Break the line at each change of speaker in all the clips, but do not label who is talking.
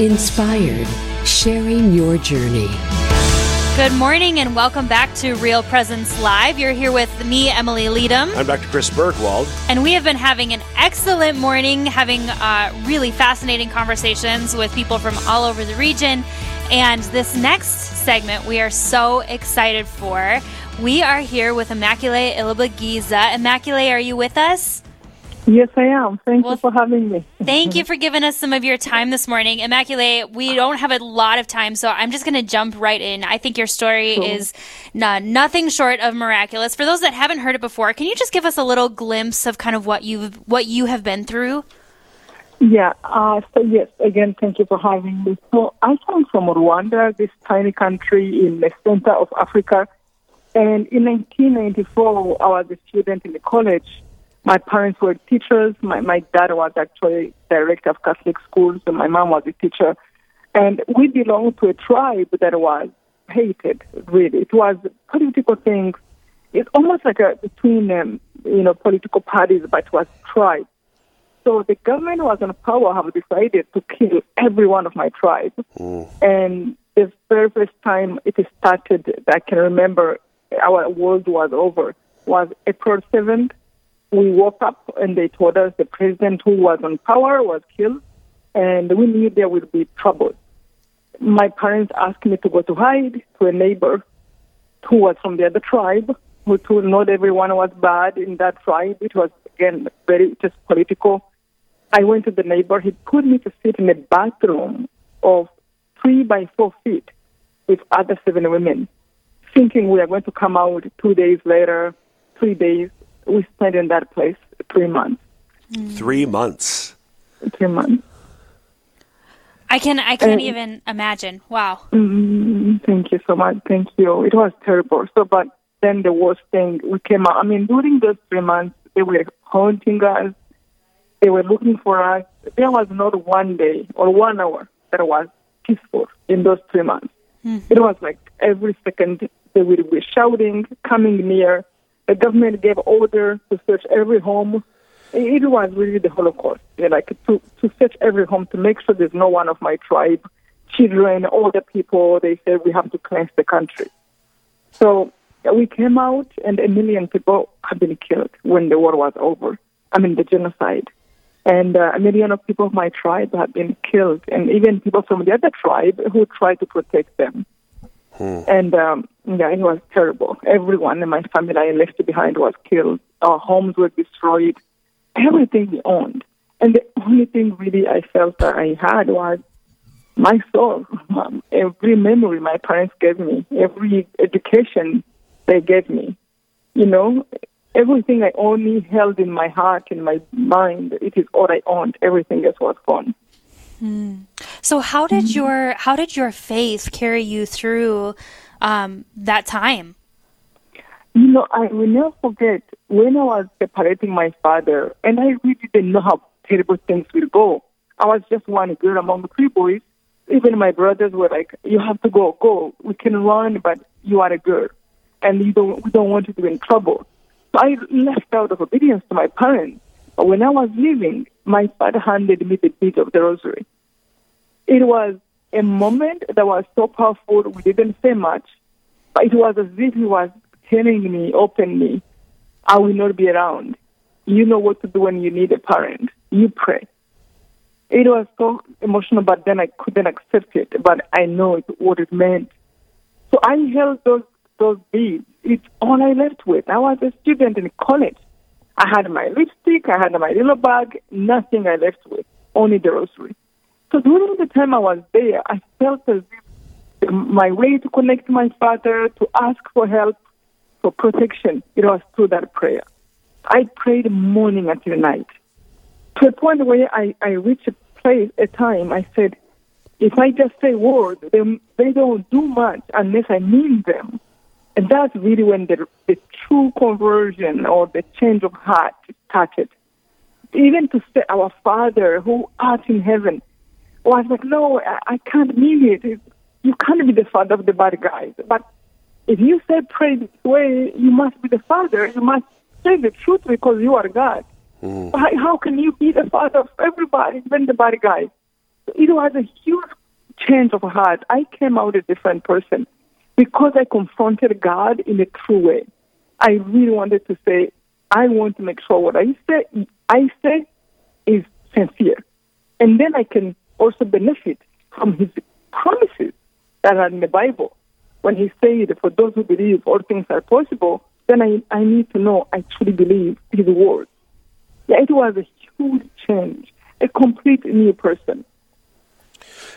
Inspired, sharing your journey.
Good morning and welcome back to Real Presence Live. You're here with me, Emily Leadham.
I'm Dr. Chris Burgwald.
And we have been having an excellent morning, having uh, really fascinating conversations with people from all over the region. And this next segment we are so excited for. We are here with Immaculate Ilibagiza. Immaculate, are you with us?
Yes, I am. Thank well, you for having me.
thank you for giving us some of your time this morning. Immaculate, we don't have a lot of time, so I'm just going to jump right in. I think your story cool. is nothing short of miraculous. For those that haven't heard it before, can you just give us a little glimpse of kind of what you've what you have been through?
Yeah. Uh, so yes, again, thank you for having me. So I come from Rwanda, this tiny country in the center of Africa, and in 1994, I was a student in the college my parents were teachers. My, my dad was actually director of Catholic schools, and my mom was a teacher. And we belonged to a tribe that was hated, really. It was political things. It's almost like a between, um, you know, political parties, but it was tribe. So the government was in power, have decided to kill every one of my tribe. Mm. And the very first time it started, that I can remember our world was over, was April 7th, we woke up and they told us the president who was on power was killed, and we knew there would be trouble. My parents asked me to go to hide to a neighbor who was from the other tribe, who told not everyone was bad in that tribe. It was, again, very just political. I went to the neighbor. He put me to sit in a bathroom of three by four feet with other seven women, thinking we are going to come out two days later, three days we spent in that place three months.
Mm. Three months.
Three months.
I can I can't and, even imagine. Wow.
Mm, thank you so much. Thank you. It was terrible. So, but then the worst thing we came out. I mean, during those three months, they were haunting us. They were looking for us. There was not one day or one hour that was peaceful in those three months. Mm-hmm. It was like every second they would be shouting, coming near, the government gave order to search every home. It was really the Holocaust, you know, like to, to search every home to make sure there's no one of my tribe, children, older people. They said we have to cleanse the country. So we came out, and a million people have been killed when the war was over. I mean, the genocide. And uh, a million of people of my tribe have been killed, and even people from the other tribe who tried to protect them. Hmm. And um, yeah, it was terrible. Everyone in my family I left behind was killed. Our homes were destroyed. Everything we owned. And the only thing really I felt that I had was my soul. Um, every memory my parents gave me, every education they gave me, you know, everything I only held in my heart, in my mind, it is all I owned. Everything else was gone.
Mm. So how did mm-hmm. your how did your faith carry you through um, that time?
You know, I will never forget when I was separating my father, and I really didn't know how terrible things will go. I was just one girl among three boys. Even my brothers were like, "You have to go, go. We can run, but you are a girl, and you don't. We don't want you to be in trouble." So I left out of obedience to my parents. But when I was leaving, my father handed me the bead of the rosary. It was a moment that was so powerful. We didn't say much, but it was as if he was telling me openly, I will not be around. You know what to do when you need a parent. You pray. It was so emotional, but then I couldn't accept it. But I know it, what it meant. So I held those those beads. It's all I left with. I was a student in college. I had my lipstick, I had my little bag, nothing I left with, only the rosary. So during the time I was there, I felt as if my way to connect my father, to ask for help, for protection, it was through that prayer. I prayed morning until night. To a point where I, I reached a place, a time, I said, if I just say words, they, they don't do much unless I mean them. And that's really when the, the true conversion or the change of heart started. Even to say, Our Father who art in heaven, was like, No, I, I can't mean it. You can't be the father of the bad guys. But if you say pray this way, you must be the father. You must say the truth because you are God. Mm. How, how can you be the father of everybody, even the bad guys? it was a huge change of heart. I came out a different person because I confronted God in a true way. I really wanted to say, I want to make sure what I say, I say is sincere. And then I can also benefit from his promises that are in the Bible. When he said, for those who believe all things are possible, then I, I need to know I truly believe his word. Yeah, it was a huge change, a complete new person.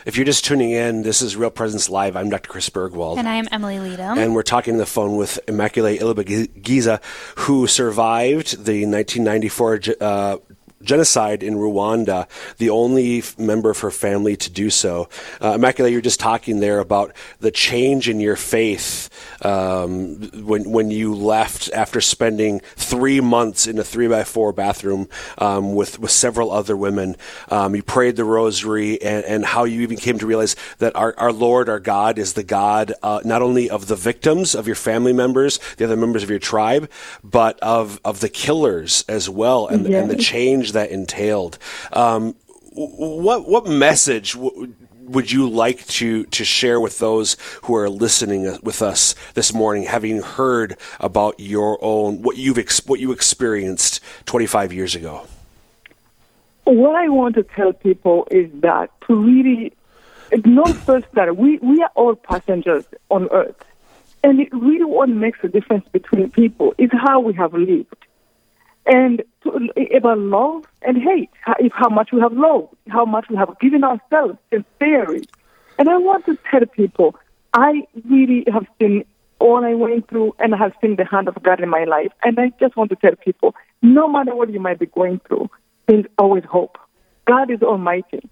If you're just tuning in, this is Real Presence Live. I'm Dr. Chris Burgwald.
And I am Emily Leadham.
And we're talking on the phone with Immaculate Ilibagiza, who survived the 1994 uh, genocide in Rwanda, the only member of her family to do so. Uh, Immaculate, you're just talking there about the change in your faith um, when when you left after spending three months in a three by four bathroom um, with with several other women. Um, you prayed the rosary, and, and, how you even came to realize that our, our Lord, our God, is the God uh, not only of the victims of your family members, the other members of your tribe, but of of the killers as well, and, and the change that entailed. Um, what what message w- would you like to to share with those who are listening uh, with us this morning, having heard about your own what you've ex- what you experienced 25 years ago?
What I want to tell people is that to really know first that we, we are all passengers on earth. And it really what makes a difference between people is how we have lived and to, about love and hate, if how much we have loved, how much we have given ourselves sincerely. And I want to tell people, I really have seen all I went through and I have seen the hand of God in my life. And I just want to tell people, no matter what you might be going through, there's always hope. God is almighty.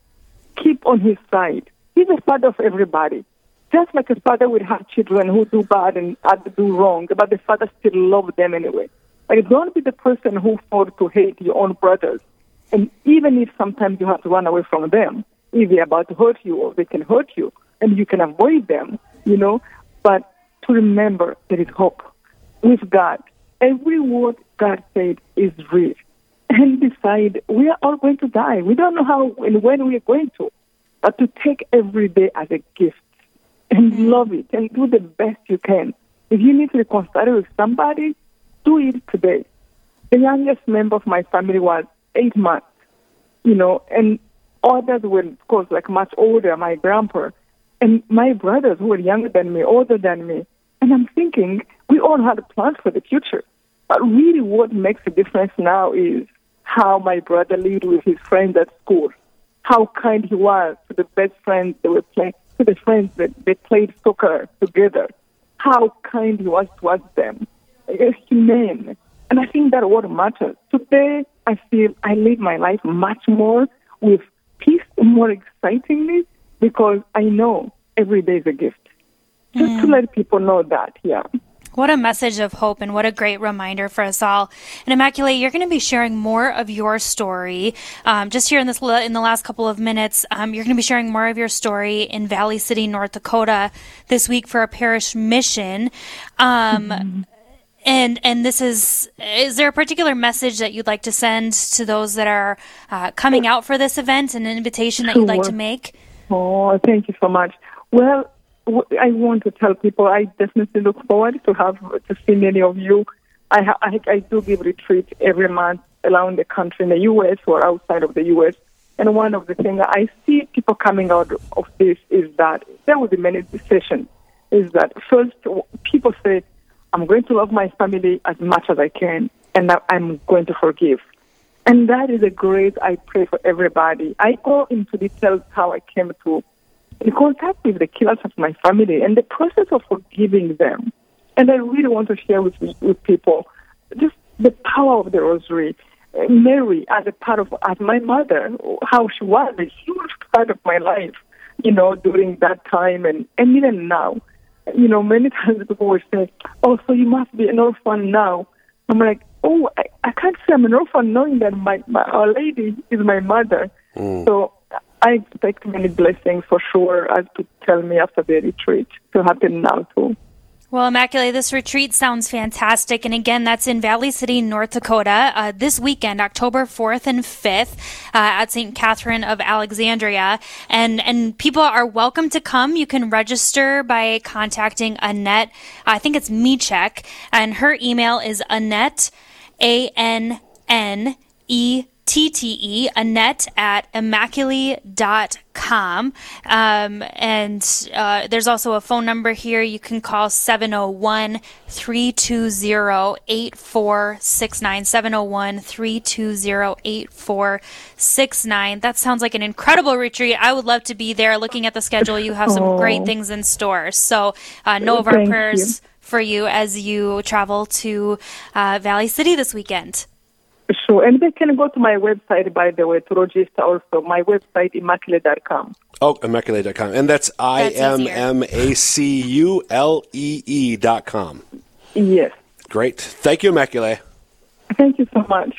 Keep on his side. He's a father of everybody. Just like a father would have children who do bad and do wrong, but the father still loves them anyway. Like, don't be the person who fought to hate your own brothers. And even if sometimes you have to run away from them, if they're about to hurt you or they can hurt you, and you can avoid them, you know, but to remember there is hope with God. Every word God said is real. And decide we are all going to die. We don't know how and when we are going to, but to take every day as a gift and love it and do the best you can. If you need to reconcile with somebody, do it today. The youngest member of my family was eight months, you know, and others were, of course, like much older, my grandpa, and my brothers who were younger than me, older than me. And I'm thinking, we all had plans for the future. But really, what makes a difference now is how my brother lived with his friends at school, how kind he was to the best friends they were playing, to the friends that they played soccer together, how kind he was towards them humane. And I think that what matters. Today, I feel I live my life much more with peace, more excitingly, because I know every day is a gift. Just mm. to let people know that, yeah.
What a message of hope and what a great reminder for us all. And Immaculate, you're going to be sharing more of your story um, just here in this in the last couple of minutes. Um, you're going to be sharing more of your story in Valley City, North Dakota, this week for a parish mission. Um, mm-hmm. And and this is is there a particular message that you'd like to send to those that are uh, coming out for this event, and an invitation that you'd like to make?
Oh, thank you so much. Well, I want to tell people I definitely look forward to have to see many of you. I ha- I, I do give retreats every month around the country in the U.S. or outside of the U.S. And one of the things I see people coming out of this is that there will be many decisions. Is that first people say I'm going to love my family as much as I can, and I'm going to forgive. And that is a great, I pray for everybody. I go into details how I came to in contact with the killers of my family and the process of forgiving them. And I really want to share with, with people just the power of the rosary. Mary, as a part of, as my mother, how she was a huge part of my life, you know, during that time and, and even now you know, many times people will say, "Oh, so you must be an orphan now." I'm like, "Oh, I, I can't say I'm an orphan knowing that my, my Our Lady is my mother." Mm. So I expect many blessings for sure, as to tell me after the retreat to happen now too.
Well, Immaculate, this retreat sounds fantastic. And again, that's in Valley City, North Dakota, uh, this weekend, October 4th and 5th, uh, at St. Catherine of Alexandria. And, and people are welcome to come. You can register by contacting Annette. I think it's Michek, and her email is Annette, A-N-N-E-T-T-E, Annette at immaculee.com. Um, and uh, there's also a phone number here. You can call 701 320 8469. 701 320 8469. That sounds like an incredible retreat. I would love to be there. Looking at the schedule, you have some great things in store. So, uh, know of our prayers
you.
for you as you travel to uh, Valley City this weekend.
Sure. And they can go to my website, by the way, to register also. My website, immaculee.com.
Oh, immaculee.com. And that's I
That's
M
easier.
M A C U L E E dot com.
Yes.
Great. Thank you, Immaculate.
Thank you so much.